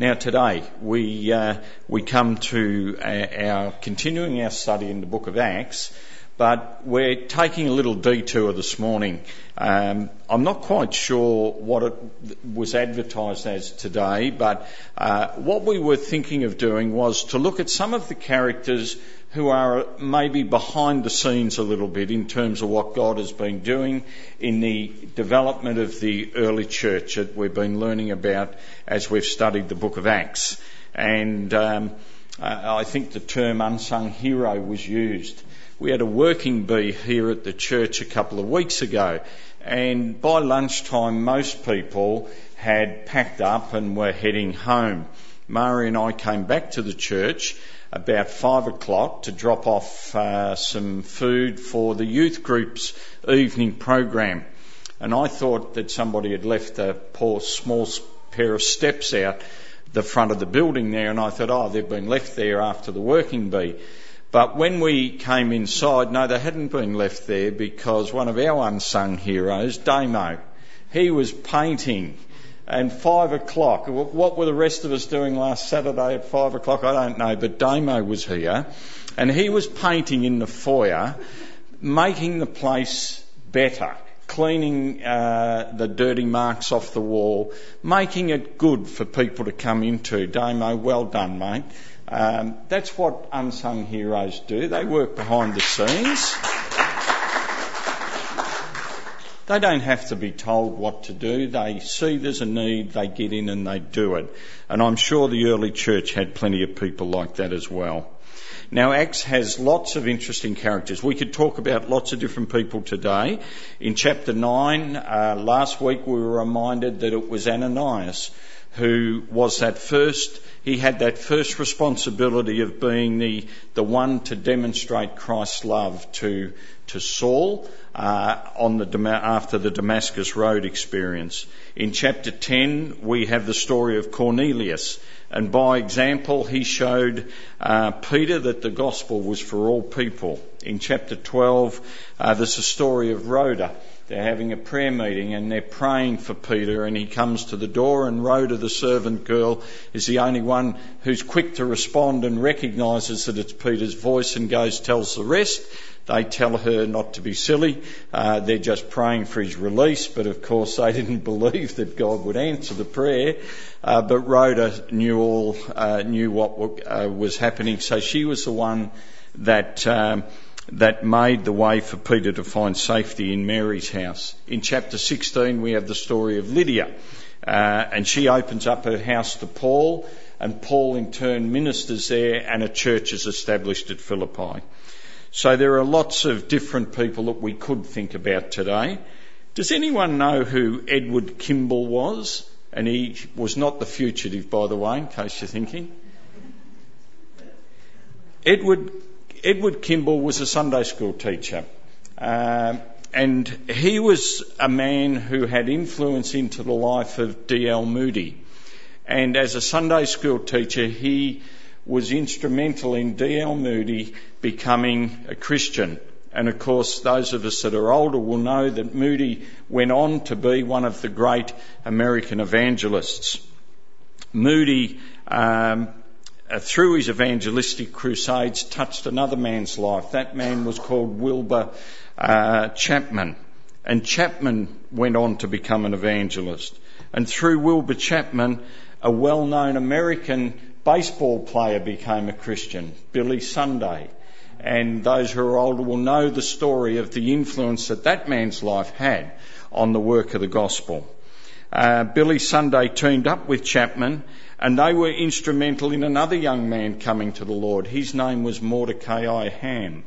Now today we uh, we come to our, our, continuing our study in the book of Acts, but we're taking a little detour this morning. Um, I'm not quite sure what it was advertised as today, but uh, what we were thinking of doing was to look at some of the characters who are maybe behind the scenes a little bit in terms of what God has been doing in the development of the early church that we've been learning about as we've studied the book of Acts. And um, I think the term unsung hero was used. We had a working bee here at the church a couple of weeks ago, and by lunchtime, most people had packed up and were heading home. Mari and I came back to the church about five o'clock to drop off uh, some food for the youth group's evening program. And I thought that somebody had left a poor small pair of steps out the front of the building there, and I thought, oh, they've been left there after the working bee. But when we came inside, no, they hadn't been left there because one of our unsung heroes, Damo, he was painting and five o'clock. What were the rest of us doing last Saturday at five o'clock? I don't know, but Damo was here and he was painting in the foyer, making the place better, cleaning uh, the dirty marks off the wall, making it good for people to come into. Damo, well done, mate. Um, that's what unsung heroes do. They work behind the scenes. They don't have to be told what to do. They see there's a need, they get in and they do it. And I'm sure the early church had plenty of people like that as well. Now, Acts has lots of interesting characters. We could talk about lots of different people today. In chapter 9, uh, last week we were reminded that it was Ananias who was that first, he had that first responsibility of being the, the one to demonstrate Christ's love to, to Saul uh, on the, after the Damascus Road experience. In chapter 10, we have the story of Cornelius. And by example, he showed uh, Peter that the gospel was for all people. In chapter 12, uh, there's a story of Rhoda they're having a prayer meeting and they're praying for Peter and he comes to the door and Rhoda, the servant girl, is the only one who's quick to respond and recognises that it's Peter's voice and goes, tells the rest. They tell her not to be silly. Uh, they're just praying for his release, but of course they didn't believe that God would answer the prayer. Uh, but Rhoda knew all, uh, knew what uh, was happening, so she was the one that um, that made the way for Peter to find safety in Mary's house. In chapter 16, we have the story of Lydia, uh, and she opens up her house to Paul, and Paul in turn ministers there, and a church is established at Philippi. So there are lots of different people that we could think about today. Does anyone know who Edward Kimball was? And he was not the fugitive, by the way, in case you're thinking. Edward Edward Kimball was a Sunday school teacher. Uh, and he was a man who had influence into the life of D.L. Moody. And as a Sunday school teacher, he was instrumental in D.L. Moody becoming a Christian. And of course, those of us that are older will know that Moody went on to be one of the great American evangelists. Moody um, through his evangelistic crusades, touched another man's life. That man was called Wilbur uh, Chapman. And Chapman went on to become an evangelist. And through Wilbur Chapman, a well known American baseball player became a Christian, Billy Sunday. And those who are older will know the story of the influence that that man's life had on the work of the gospel. Uh, Billy Sunday teamed up with Chapman and they were instrumental in another young man coming to the Lord. His name was Mordecai Ham.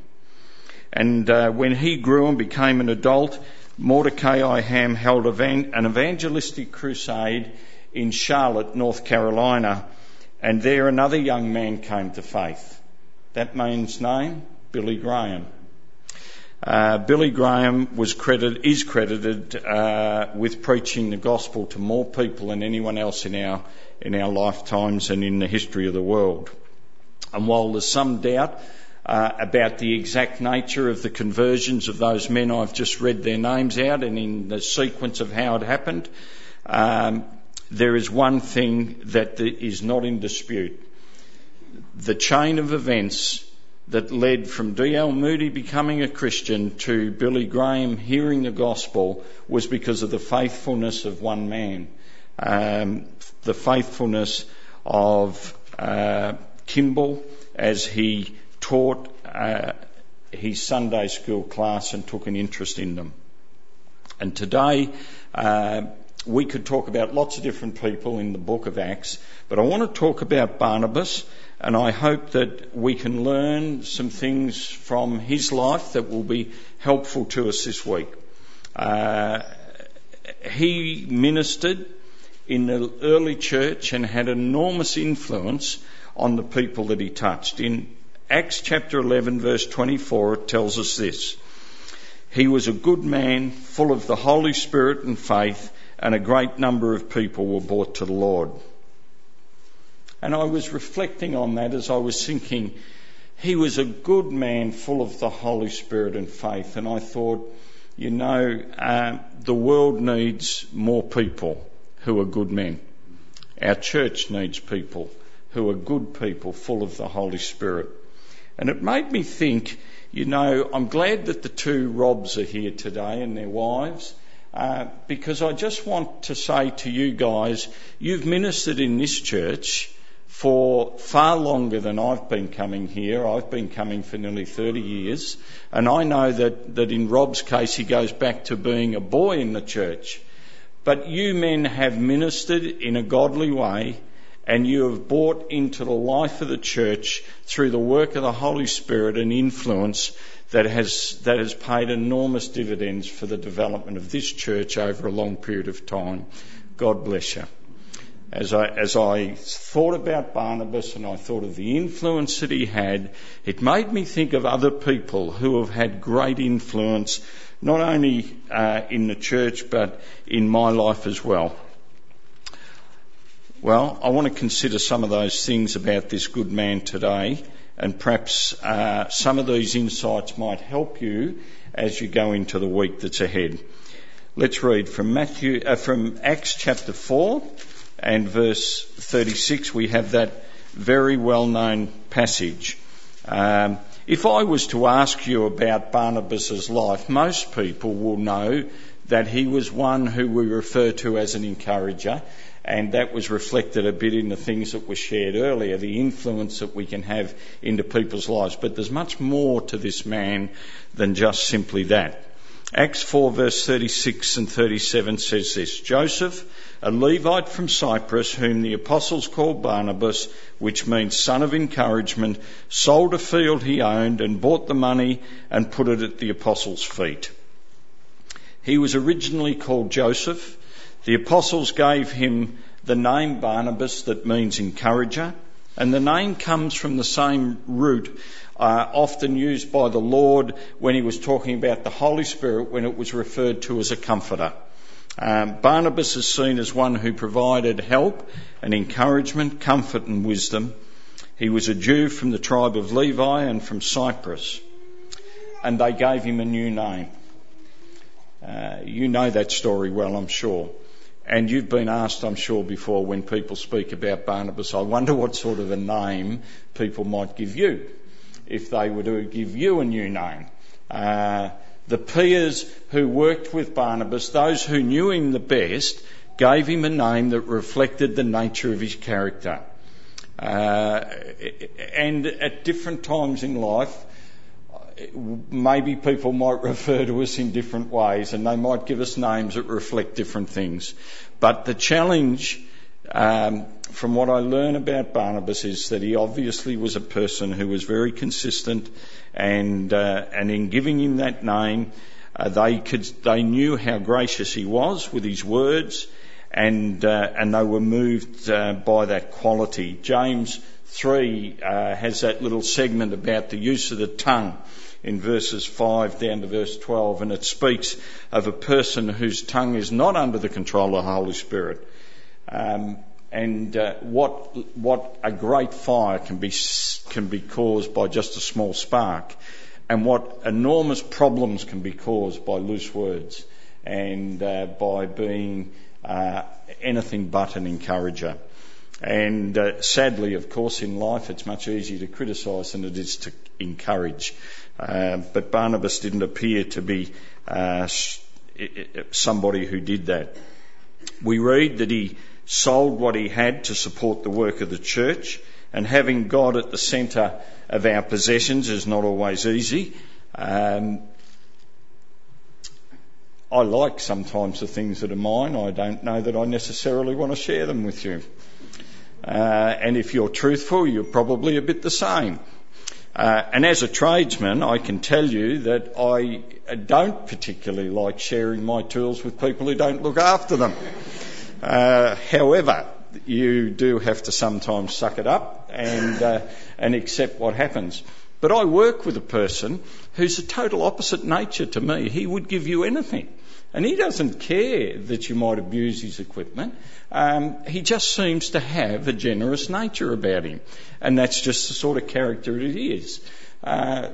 And uh, when he grew and became an adult, Mordecai Ham held an evangelistic crusade in Charlotte, North Carolina, and there another young man came to faith. That man's name, Billy Graham. Uh, Billy Graham was credited, is credited uh, with preaching the gospel to more people than anyone else in our in our lifetimes and in the history of the world. And while there's some doubt uh, about the exact nature of the conversions of those men, I've just read their names out and in the sequence of how it happened. Um, there is one thing that is not in dispute. The chain of events that led from D.L. Moody becoming a Christian to Billy Graham hearing the gospel was because of the faithfulness of one man, um, the faithfulness of uh, Kimball as he taught uh, his Sunday school class and took an interest in them. And today, uh, we could talk about lots of different people in the book of Acts, but I want to talk about Barnabas, and I hope that we can learn some things from his life that will be helpful to us this week. Uh, he ministered in the early church and had enormous influence on the people that he touched. In Acts chapter 11 verse 24 it tells us this. He was a good man, full of the Holy Spirit and faith, and a great number of people were brought to the Lord. And I was reflecting on that as I was thinking, he was a good man full of the Holy Spirit and faith. And I thought, you know, uh, the world needs more people who are good men. Our church needs people who are good people full of the Holy Spirit. And it made me think, you know, I'm glad that the two Robs are here today and their wives. Uh, because I just want to say to you guys, you've ministered in this church for far longer than I've been coming here. I've been coming for nearly 30 years. And I know that, that in Rob's case, he goes back to being a boy in the church. But you men have ministered in a godly way and you have brought into the life of the church through the work of the Holy Spirit an influence that has, that has paid enormous dividends for the development of this church over a long period of time. God bless you. As I, as I thought about Barnabas and I thought of the influence that he had, it made me think of other people who have had great influence, not only uh, in the church but in my life as well. Well, I want to consider some of those things about this good man today, and perhaps uh, some of these insights might help you as you go into the week that's ahead. Let's read from Matthew, uh, from Acts chapter four and verse 36. We have that very well-known passage. Um, if I was to ask you about Barnabas's life, most people will know that he was one who we refer to as an encourager and that was reflected a bit in the things that were shared earlier, the influence that we can have into people's lives. But there's much more to this man than just simply that. Acts 4 verse 36 and 37 says this, Joseph, a Levite from Cyprus, whom the apostles called Barnabas, which means son of encouragement, sold a field he owned and bought the money and put it at the apostles' feet. He was originally called Joseph, the apostles gave him the name Barnabas that means encourager, and the name comes from the same root uh, often used by the Lord when he was talking about the Holy Spirit when it was referred to as a comforter. Um, Barnabas is seen as one who provided help and encouragement, comfort and wisdom. He was a Jew from the tribe of Levi and from Cyprus. And they gave him a new name. Uh, you know that story well, I'm sure. And you've been asked, I'm sure, before when people speak about Barnabas, I wonder what sort of a name people might give you if they were to give you a new name. Uh, the peers who worked with Barnabas, those who knew him the best, gave him a name that reflected the nature of his character. Uh, and at different times in life, maybe people might refer to us in different ways and they might give us names that reflect different things. But the challenge, um, from what I learn about Barnabas, is that he obviously was a person who was very consistent, and uh, and in giving him that name, uh, they could they knew how gracious he was with his words, and uh, and they were moved uh, by that quality. James three uh, has that little segment about the use of the tongue in verses 5 down to verse 12, and it speaks of a person whose tongue is not under the control of the Holy Spirit. Um, and uh, what what a great fire can be can be caused by just a small spark, and what enormous problems can be caused by loose words and uh, by being uh, anything but an encourager. And uh, sadly, of course, in life it's much easier to criticise than it is to encourage. Uh, but Barnabas didn't appear to be uh, somebody who did that. We read that he sold what he had to support the work of the church, and having God at the centre of our possessions is not always easy. Um, I like sometimes the things that are mine. I don't know that I necessarily want to share them with you. Uh, and if you're truthful, you're probably a bit the same. Uh, and as a tradesman, I can tell you that I don't particularly like sharing my tools with people who don't look after them. Uh, however, you do have to sometimes suck it up and, uh, and accept what happens. But I work with a person who's a total opposite nature to me. He would give you anything. And he doesn't care that you might abuse his equipment. Um, he just seems to have a generous nature about him. And that's just the sort of character it is. Uh,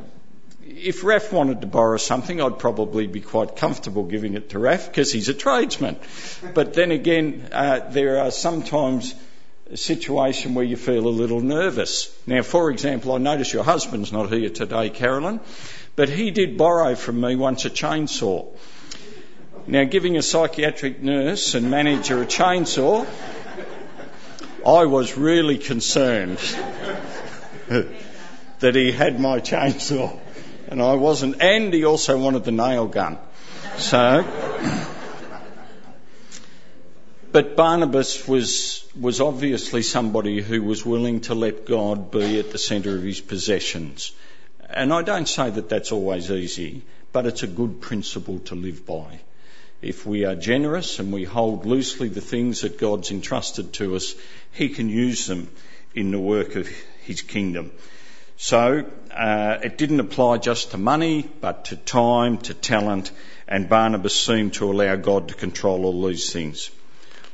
if Raf wanted to borrow something, I'd probably be quite comfortable giving it to Raf because he's a tradesman. But then again, uh, there are sometimes a situation where you feel a little nervous. Now, for example, I notice your husband's not here today, Carolyn, but he did borrow from me once a chainsaw. Now, giving a psychiatric nurse and manager a chainsaw, I was really concerned that he had my chainsaw and I wasn't, and he also wanted the nail gun. So, but Barnabas was, was obviously somebody who was willing to let God be at the centre of his possessions. And I don't say that that's always easy, but it's a good principle to live by. If we are generous and we hold loosely the things that God's entrusted to us, He can use them in the work of His kingdom. So uh, it didn't apply just to money, but to time, to talent, and Barnabas seemed to allow God to control all these things.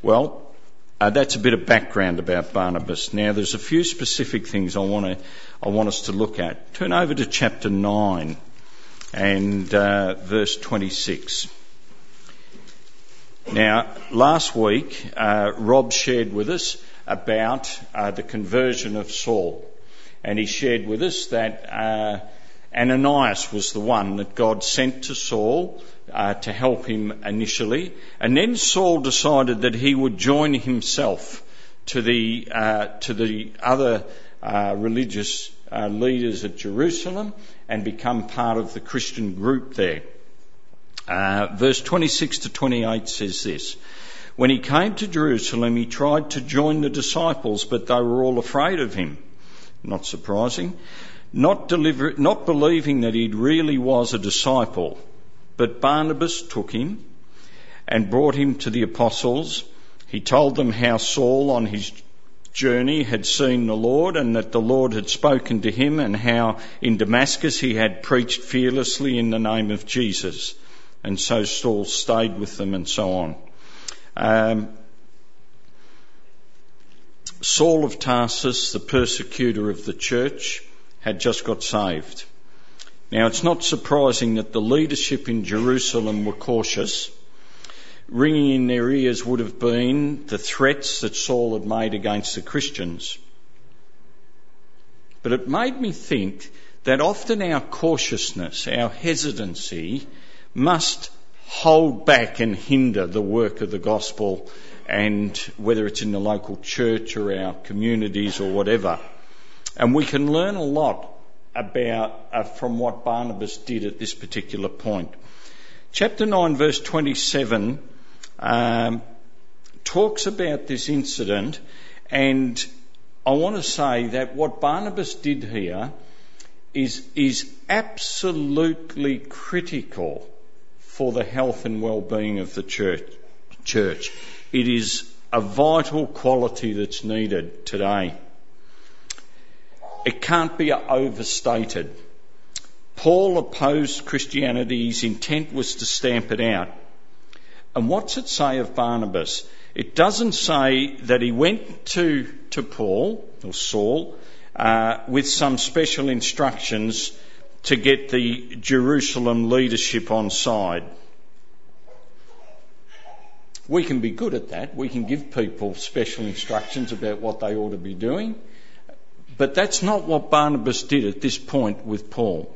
Well, uh, that's a bit of background about Barnabas. Now, there's a few specific things I want to I want us to look at. Turn over to chapter nine and uh, verse 26. Now, last week, uh, Rob shared with us about uh, the conversion of Saul. And he shared with us that uh, Ananias was the one that God sent to Saul uh, to help him initially. And then Saul decided that he would join himself to the, uh, to the other uh, religious leaders at Jerusalem and become part of the Christian group there. Uh, verse 26 to 28 says this. When he came to Jerusalem, he tried to join the disciples, but they were all afraid of him. Not surprising. Not, deliver, not believing that he really was a disciple. But Barnabas took him and brought him to the apostles. He told them how Saul on his journey had seen the Lord and that the Lord had spoken to him and how in Damascus he had preached fearlessly in the name of Jesus and so Saul stayed with them and so on. Um, Saul of Tarsus, the persecutor of the church, had just got saved. Now it's not surprising that the leadership in Jerusalem were cautious. Ringing in their ears would have been the threats that Saul had made against the Christians. But it made me think that often our cautiousness, our hesitancy, must hold back and hinder the work of the gospel and whether it's in the local church or our communities or whatever. And we can learn a lot about uh, from what Barnabas did at this particular point. Chapter 9 verse 27 um, talks about this incident and I want to say that what Barnabas did here is, is absolutely critical for the health and well-being of the church. church. It is a vital quality that's needed today. It can't be overstated. Paul opposed Christianity. His intent was to stamp it out. And what's it say of Barnabas? It doesn't say that he went to, to Paul, or Saul, uh, with some special instructions to get the Jerusalem leadership on side. We can be good at that. We can give people special instructions about what they ought to be doing. But that's not what Barnabas did at this point with Paul.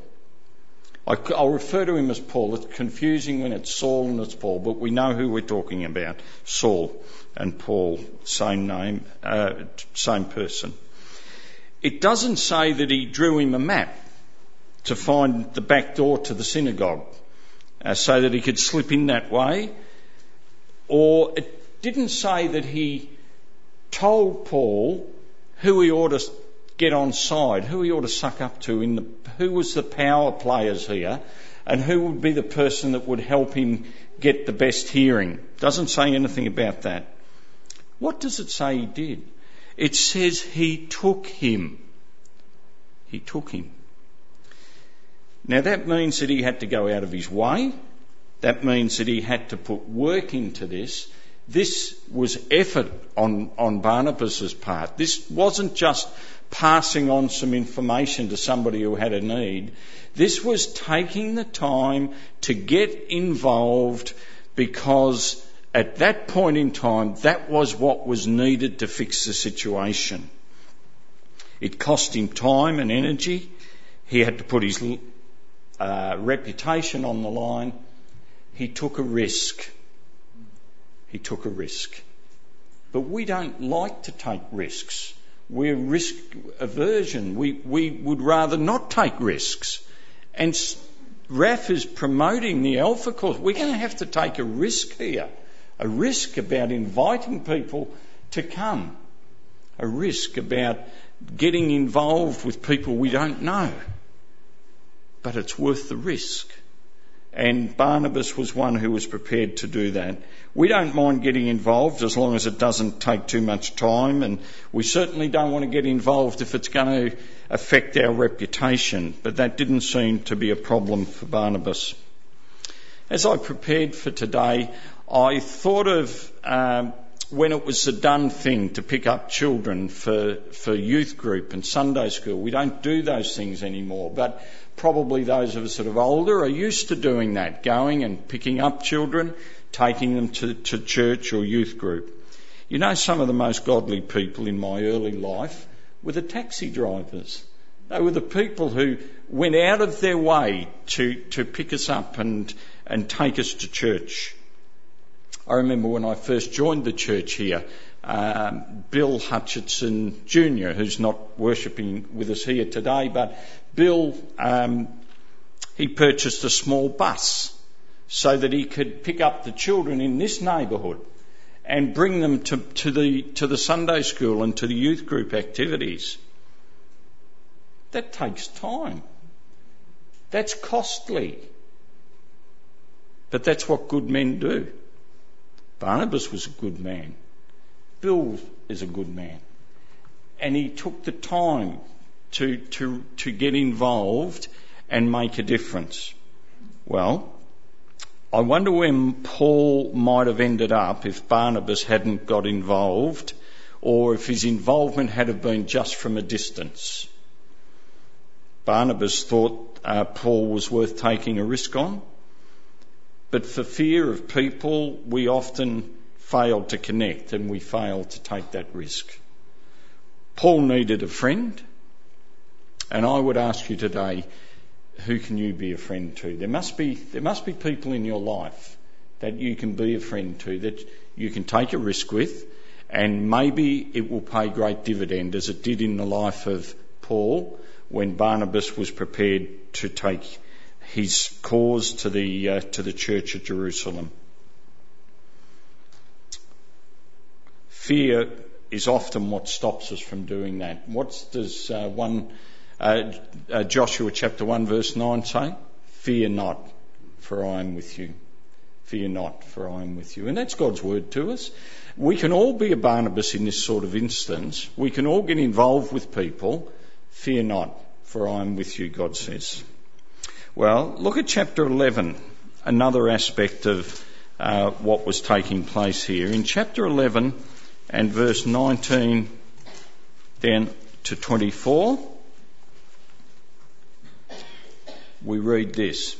I'll refer to him as Paul. It's confusing when it's Saul and it's Paul, but we know who we're talking about. Saul and Paul, same name, uh, same person. It doesn't say that he drew him a map to find the back door to the synagogue uh, so that he could slip in that way, or it didn't say that he told Paul who he ought to get on side, who he ought to suck up to, in the, who was the power players here, and who would be the person that would help him get the best hearing. Doesn't say anything about that. What does it say he did? It says he took him. He took him. Now that means that he had to go out of his way. That means that he had to put work into this. This was effort on, on Barnabas's part. This wasn't just passing on some information to somebody who had a need. This was taking the time to get involved because at that point in time, that was what was needed to fix the situation. It cost him time and energy. He had to put his uh, reputation on the line. He took a risk. He took a risk. But we don't like to take risks. We're risk aversion. We, we would rather not take risks. And Raf is promoting the Alpha course. We're going to have to take a risk here. A risk about inviting people to come. A risk about getting involved with people we don't know. But it's worth the risk. And Barnabas was one who was prepared to do that. We don't mind getting involved as long as it doesn't take too much time, and we certainly don't want to get involved if it's going to affect our reputation, but that didn't seem to be a problem for Barnabas. As I prepared for today, I thought of um, when it was a done thing to pick up children for, for youth group and Sunday school. We don't do those things anymore, but probably those of us that are older are used to doing that, going and picking up children, taking them to, to church or youth group. You know, some of the most godly people in my early life were the taxi drivers. They were the people who went out of their way to, to pick us up and, and take us to church. I remember when I first joined the church here, um, Bill Hutchinson Jr., who's not worshipping with us here today, but Bill, um, he purchased a small bus so that he could pick up the children in this neighbourhood and bring them to, to, the, to the Sunday school and to the youth group activities. That takes time. That's costly. But that's what good men do. Barnabas was a good man. Bill is a good man. And he took the time to, to, to get involved and make a difference. Well, I wonder when Paul might have ended up if Barnabas hadn't got involved or if his involvement had have been just from a distance. Barnabas thought uh, Paul was worth taking a risk on, but for fear of people, we often fail to connect and we fail to take that risk. Paul needed a friend, and I would ask you today, who can you be a friend to? There must be, there must be people in your life that you can be a friend to, that you can take a risk with, and maybe it will pay great dividend as it did in the life of Paul when Barnabas was prepared to take his cause to the, uh, to the church at Jerusalem. Fear is often what stops us from doing that. What does uh, one uh, uh, Joshua chapter one verse nine say? Fear not, for I am with you. Fear not, for I am with you. And that's God's word to us. We can all be a Barnabas in this sort of instance. We can all get involved with people. Fear not, for I am with you, God says. Well, look at chapter 11, another aspect of uh, what was taking place here. In chapter 11, and verse 19 down to 24, we read this.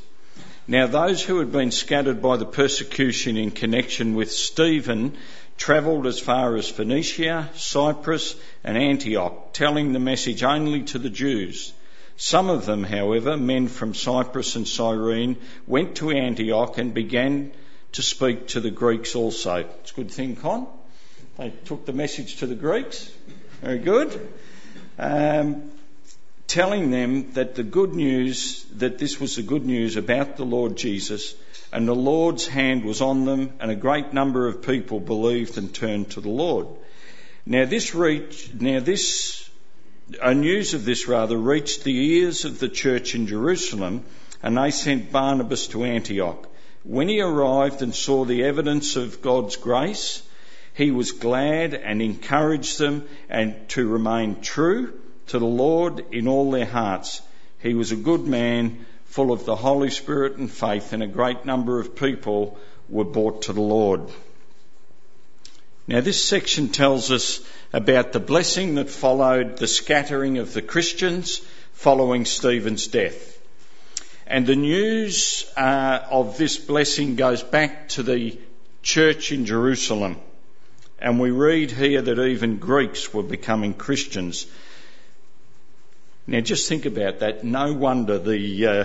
Now, those who had been scattered by the persecution in connection with Stephen travelled as far as Phoenicia, Cyprus, and Antioch, telling the message only to the Jews. Some of them, however, men from Cyprus and Cyrene, went to Antioch and began to speak to the Greeks also. It's a good thing, Con. They took the message to the Greeks. Very good. Um, telling them that the good news, that this was the good news about the Lord Jesus, and the Lord's hand was on them, and a great number of people believed and turned to the Lord. Now this reached, now this, news of this rather reached the ears of the church in Jerusalem, and they sent Barnabas to Antioch. When he arrived and saw the evidence of God's grace, he was glad and encouraged them and to remain true to the Lord in all their hearts. He was a good man, full of the Holy Spirit and faith, and a great number of people were brought to the Lord. Now, this section tells us about the blessing that followed the scattering of the Christians following Stephen's death. And the news uh, of this blessing goes back to the church in Jerusalem. And we read here that even Greeks were becoming Christians. Now, just think about that. No wonder the uh,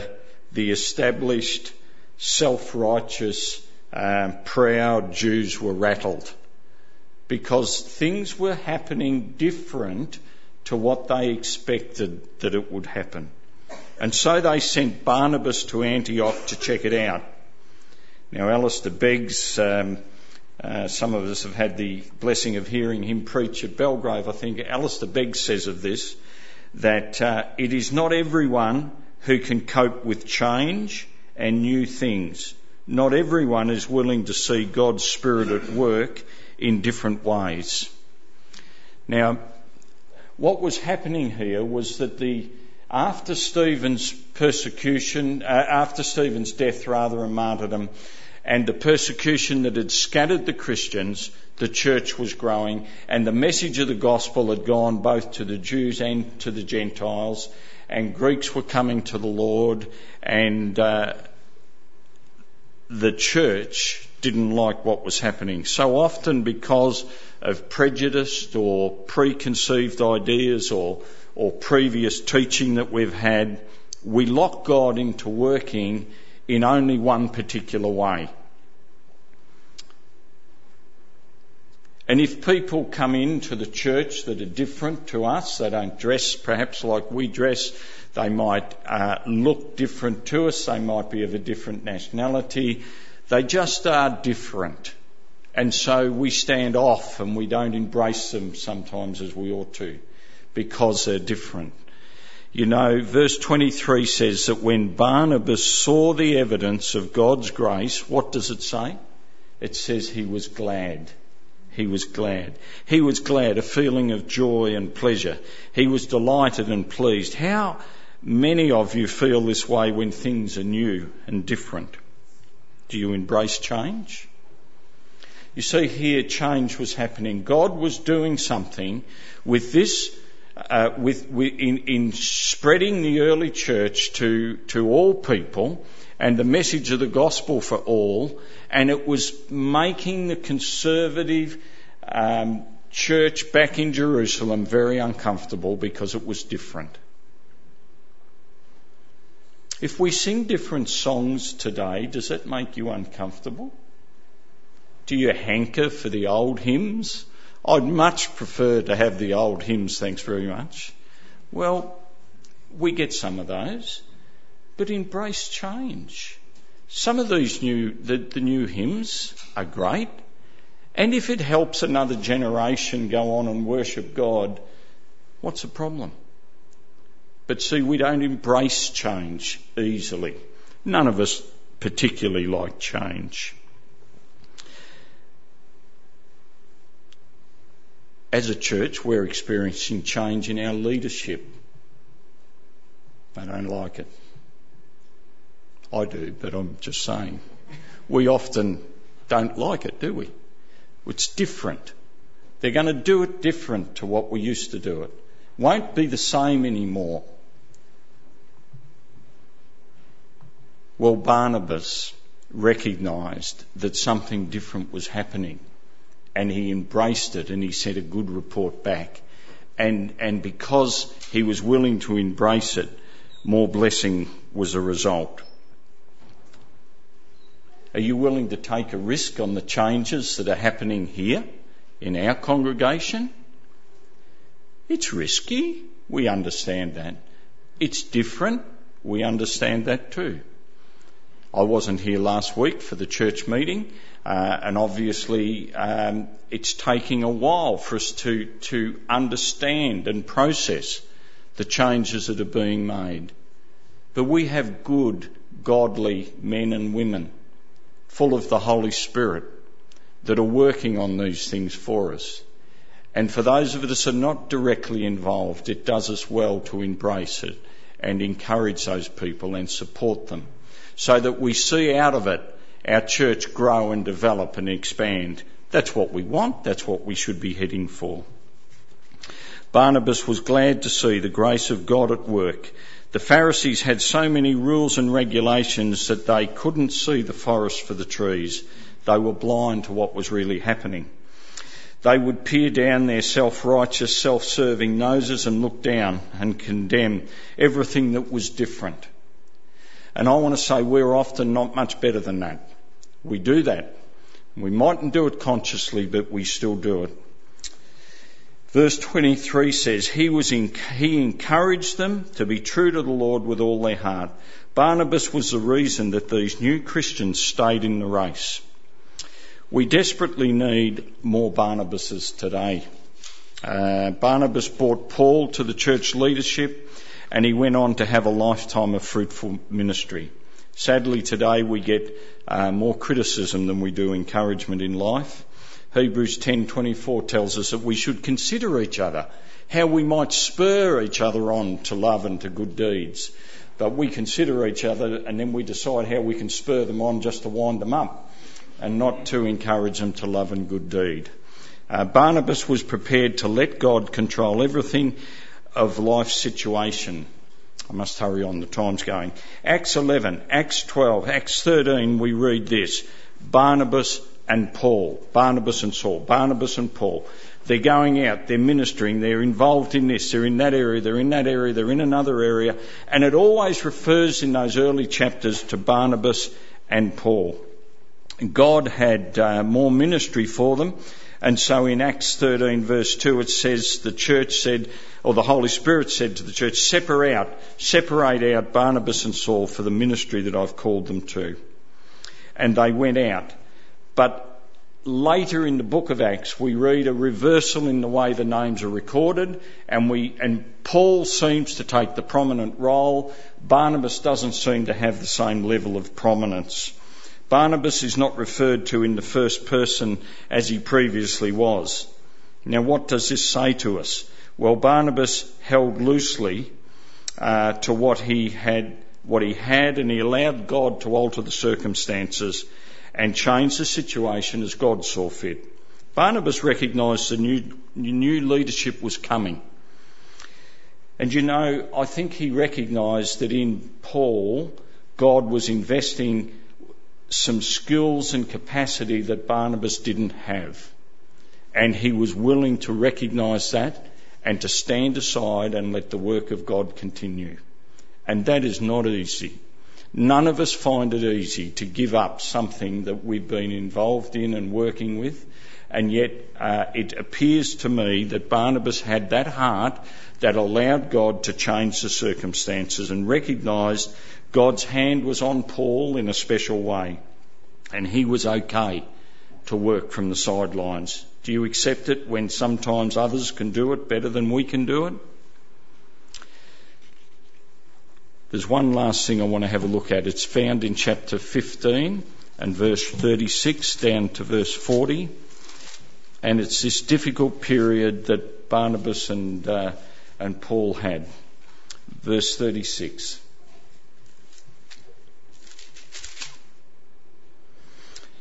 the established, self-righteous, um, proud Jews were rattled because things were happening different to what they expected that it would happen. And so they sent Barnabas to Antioch to check it out. Now, Alistair Beggs, um, uh, some of us have had the blessing of hearing him preach at Belgrave. I think Alistair Beggs says of this that uh, it is not everyone who can cope with change and new things. Not everyone is willing to see God's Spirit at work in different ways. Now, what was happening here was that the after Stephen's persecution, uh, after Stephen's death rather and martyrdom, and the persecution that had scattered the Christians, the church was growing, and the message of the gospel had gone both to the Jews and to the Gentiles, and Greeks were coming to the Lord, and uh, the church didn't like what was happening. So often, because of prejudiced or preconceived ideas or, or previous teaching that we've had, we lock God into working in only one particular way. And if people come into the church that are different to us, they don't dress perhaps like we dress, they might uh, look different to us, they might be of a different nationality, they just are different. And so we stand off and we don't embrace them sometimes as we ought to because they're different. You know, verse 23 says that when Barnabas saw the evidence of God's grace, what does it say? It says he was glad. He was glad. He was glad, a feeling of joy and pleasure. He was delighted and pleased. How many of you feel this way when things are new and different? Do you embrace change? You see here change was happening. God was doing something with this uh, with, with in, in, spreading the early church to, to all people and the message of the gospel for all, and it was making the conservative um, church back in Jerusalem very uncomfortable because it was different. If we sing different songs today, does that make you uncomfortable? Do you hanker for the old hymns? I'd much prefer to have the old hymns, thanks very much. Well, we get some of those, but embrace change. Some of these new, the, the new hymns are great, and if it helps another generation go on and worship God, what's the problem? But see, we don't embrace change easily. None of us particularly like change. as a church, we're experiencing change in our leadership. I don't like it. I do, but I'm just saying. We often don't like it, do we? It's different. They're going to do it different to what we used to do it. Won't be the same anymore. Well, Barnabas recognised that something different was happening and he embraced it and he sent a good report back. And, and because he was willing to embrace it, more blessing was a result. Are you willing to take a risk on the changes that are happening here in our congregation? It's risky. We understand that. It's different. We understand that too. I wasn't here last week for the church meeting, uh, and obviously um, it's taking a while for us to, to understand and process the changes that are being made. But we have good, godly men and women full of the Holy Spirit that are working on these things for us. And for those of us that are not directly involved, it does us well to embrace it and encourage those people and support them so that we see out of it our church grow and develop and expand. That's what we want. That's what we should be heading for. Barnabas was glad to see the grace of God at work the Pharisees had so many rules and regulations that they couldn't see the forest for the trees. They were blind to what was really happening. They would peer down their self-righteous, self-serving noses and look down and condemn everything that was different. And I want to say we're often not much better than that. We do that. We mightn't do it consciously, but we still do it. Verse 23 says, he, was in, he encouraged them to be true to the Lord with all their heart. Barnabas was the reason that these new Christians stayed in the race. We desperately need more Barnabases today. Uh, Barnabas brought Paul to the church leadership and he went on to have a lifetime of fruitful ministry. Sadly, today we get uh, more criticism than we do encouragement in life. Hebrews 10:24 tells us that we should consider each other, how we might spur each other on to love and to good deeds. But we consider each other and then we decide how we can spur them on just to wind them up and not to encourage them to love and good deed. Uh, Barnabas was prepared to let God control everything of life situation. I must hurry on, the time's going. Acts 11, Acts 12, Acts 13, we read this. Barnabas and Paul, Barnabas and Saul, Barnabas and Paul. They're going out, they're ministering, they're involved in this, they're in that area, they're in that area, they're in another area, and it always refers in those early chapters to Barnabas and Paul. God had uh, more ministry for them, and so in Acts 13 verse 2 it says the church said, or the Holy Spirit said to the church, separate out, separate out Barnabas and Saul for the ministry that I've called them to. And they went out. But later in the book of Acts, we read a reversal in the way the names are recorded, and we and Paul seems to take the prominent role. Barnabas doesn't seem to have the same level of prominence. Barnabas is not referred to in the first person as he previously was. Now, what does this say to us? Well, Barnabas held loosely uh, to what he had, what he had, and he allowed God to alter the circumstances and change the situation as God saw fit. Barnabas recognised the new, new leadership was coming. And you know, I think he recognised that in Paul, God was investing some skills and capacity that Barnabas didn't have. And he was willing to recognise that and to stand aside and let the work of God continue. And that is not easy. None of us find it easy to give up something that we've been involved in and working with, and yet uh, it appears to me that Barnabas had that heart that allowed God to change the circumstances and recognised God's hand was on Paul in a special way, and he was okay to work from the sidelines. Do you accept it when sometimes others can do it better than we can do it? There's one last thing I want to have a look at. It's found in chapter 15 and verse 36 down to verse 40. And it's this difficult period that Barnabas and, uh, and Paul had. Verse 36.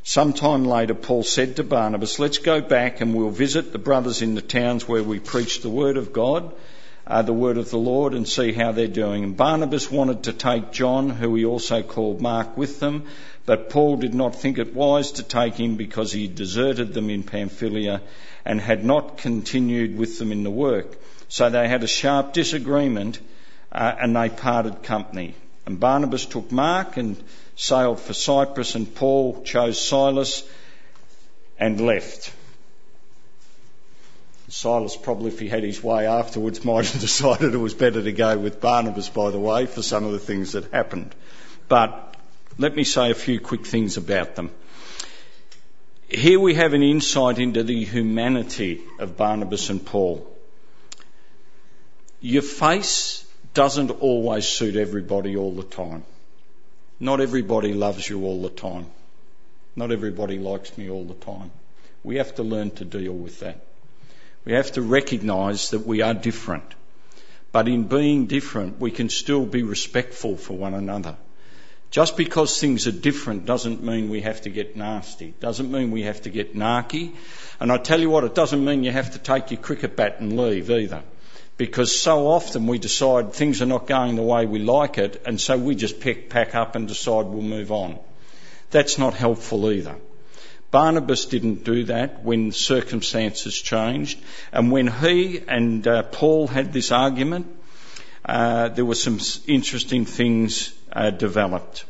Sometime later, Paul said to Barnabas, Let's go back and we'll visit the brothers in the towns where we preach the word of God uh, the word of the Lord and see how they're doing. And Barnabas wanted to take John, who he also called Mark, with them, but Paul did not think it wise to take him because he deserted them in Pamphylia and had not continued with them in the work. So they had a sharp disagreement uh, and they parted company. And Barnabas took Mark and sailed for Cyprus, and Paul chose Silas and left. Silas probably, if he had his way afterwards, might have decided it was better to go with Barnabas, by the way, for some of the things that happened. But let me say a few quick things about them. Here we have an insight into the humanity of Barnabas and Paul. Your face doesn't always suit everybody all the time. Not everybody loves you all the time. Not everybody likes me all the time. We have to learn to deal with that. We have to recognise that we are different. But in being different, we can still be respectful for one another. Just because things are different doesn't mean we have to get nasty. Doesn't mean we have to get narky. And I tell you what, it doesn't mean you have to take your cricket bat and leave either. Because so often we decide things are not going the way we like it, and so we just pick, pack up and decide we'll move on. That's not helpful either. Barnabas didn't do that when circumstances changed. And when he and uh, Paul had this argument, uh, there were some interesting things uh, developed.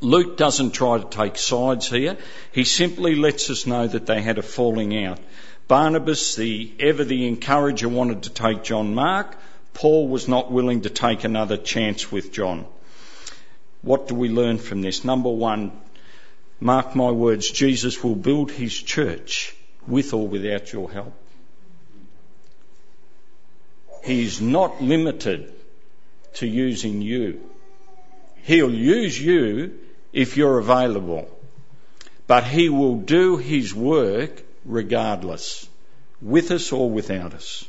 Luke doesn't try to take sides here. He simply lets us know that they had a falling out. Barnabas, the ever the encourager, wanted to take John Mark. Paul was not willing to take another chance with John. What do we learn from this? Number one, Mark my words, Jesus will build his church with or without your help. He's not limited to using you. He'll use you if you're available. But he will do his work regardless, with us or without us.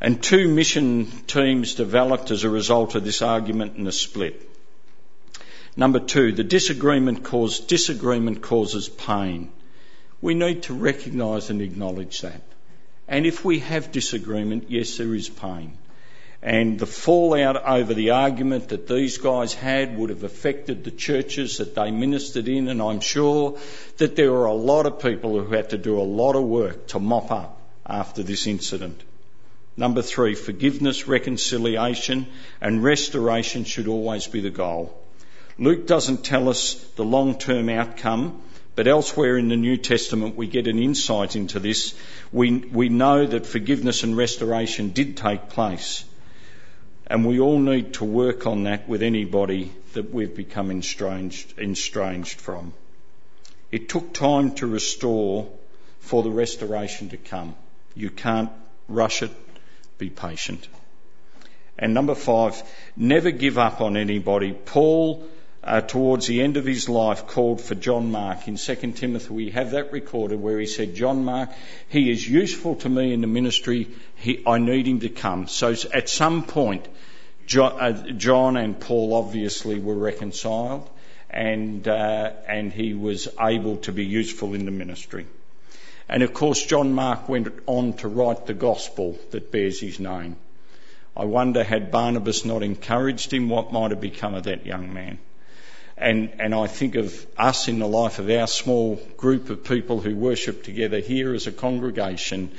And two mission teams developed as a result of this argument and the split. Number two, the disagreement cause, disagreement causes pain. We need to recognise and acknowledge that. And if we have disagreement, yes, there is pain. And the fallout over the argument that these guys had would have affected the churches that they ministered in, and I'm sure that there were a lot of people who had to do a lot of work to mop up after this incident. Number three, forgiveness, reconciliation, and restoration should always be the goal. Luke doesn't tell us the long term outcome, but elsewhere in the New Testament we get an insight into this. We, we know that forgiveness and restoration did take place. And we all need to work on that with anybody that we've become estranged, estranged from. It took time to restore for the restoration to come. You can't rush it, be patient. And number five, never give up on anybody. Paul uh, towards the end of his life called for John Mark. In 2 Timothy, we have that recorded where he said, John Mark, he is useful to me in the ministry. He, I need him to come. So at some point, John, uh, John and Paul obviously were reconciled and, uh, and he was able to be useful in the ministry. And of course, John Mark went on to write the gospel that bears his name. I wonder had Barnabas not encouraged him, what might have become of that young man? And, and I think of us in the life of our small group of people who worship together here as a congregation.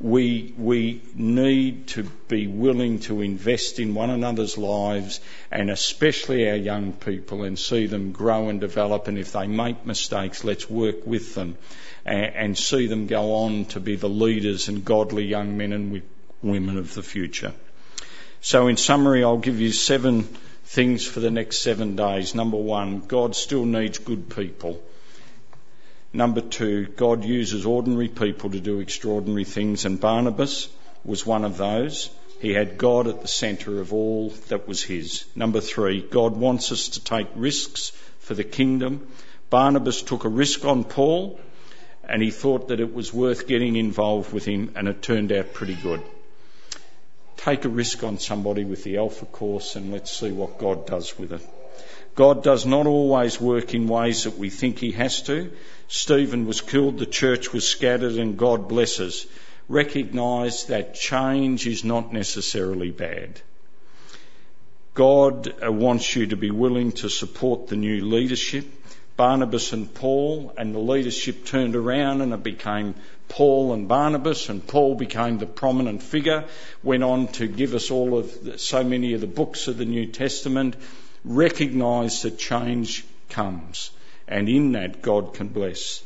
We, we need to be willing to invest in one another's lives and especially our young people and see them grow and develop. And if they make mistakes, let's work with them and, and see them go on to be the leaders and godly young men and women of the future. So in summary, I'll give you seven things for the next seven days. Number one, God still needs good people. Number two, God uses ordinary people to do extraordinary things, and Barnabas was one of those. He had God at the centre of all that was his. Number three, God wants us to take risks for the kingdom. Barnabas took a risk on Paul, and he thought that it was worth getting involved with him, and it turned out pretty good take a risk on somebody with the Alpha course and let's see what God does with it. God does not always work in ways that we think He has to. Stephen was killed, the church was scattered, and God blesses recognise that change is not necessarily bad. God uh, wants you to be willing to support the new leadership. Barnabas and Paul, and the leadership turned around and it became Paul and Barnabas, and Paul became the prominent figure, went on to give us all of the, so many of the books of the New Testament, recognise that change comes, and in that God can bless.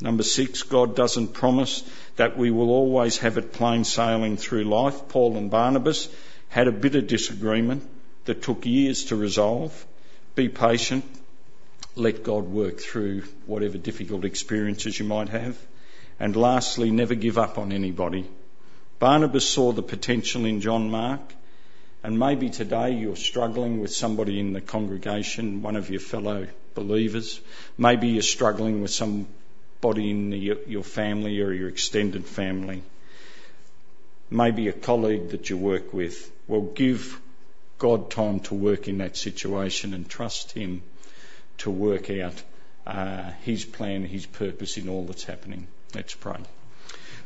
Number six, God doesn't promise that we will always have it plain sailing through life. Paul and Barnabas had a bitter disagreement that took years to resolve. Be patient. Let God work through whatever difficult experiences you might have. And lastly, never give up on anybody. Barnabas saw the potential in John Mark, and maybe today you're struggling with somebody in the congregation, one of your fellow believers. Maybe you're struggling with somebody in your family or your extended family. Maybe a colleague that you work with. Well, give God time to work in that situation and trust Him to work out uh, His plan, His purpose in all that's happening. Let's pray.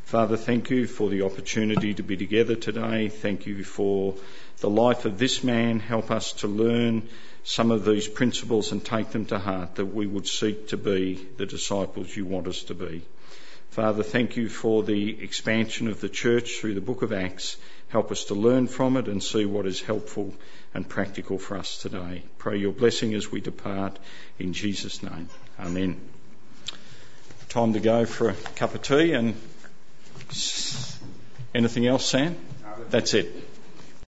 Father, thank you for the opportunity to be together today. Thank you for the life of this man. Help us to learn some of these principles and take them to heart that we would seek to be the disciples you want us to be. Father, thank you for the expansion of the church through the book of Acts. Help us to learn from it and see what is helpful and practical for us today. Pray your blessing as we depart in Jesus' name. Amen. Time to go for a cup of tea and anything else, Sam? That's it.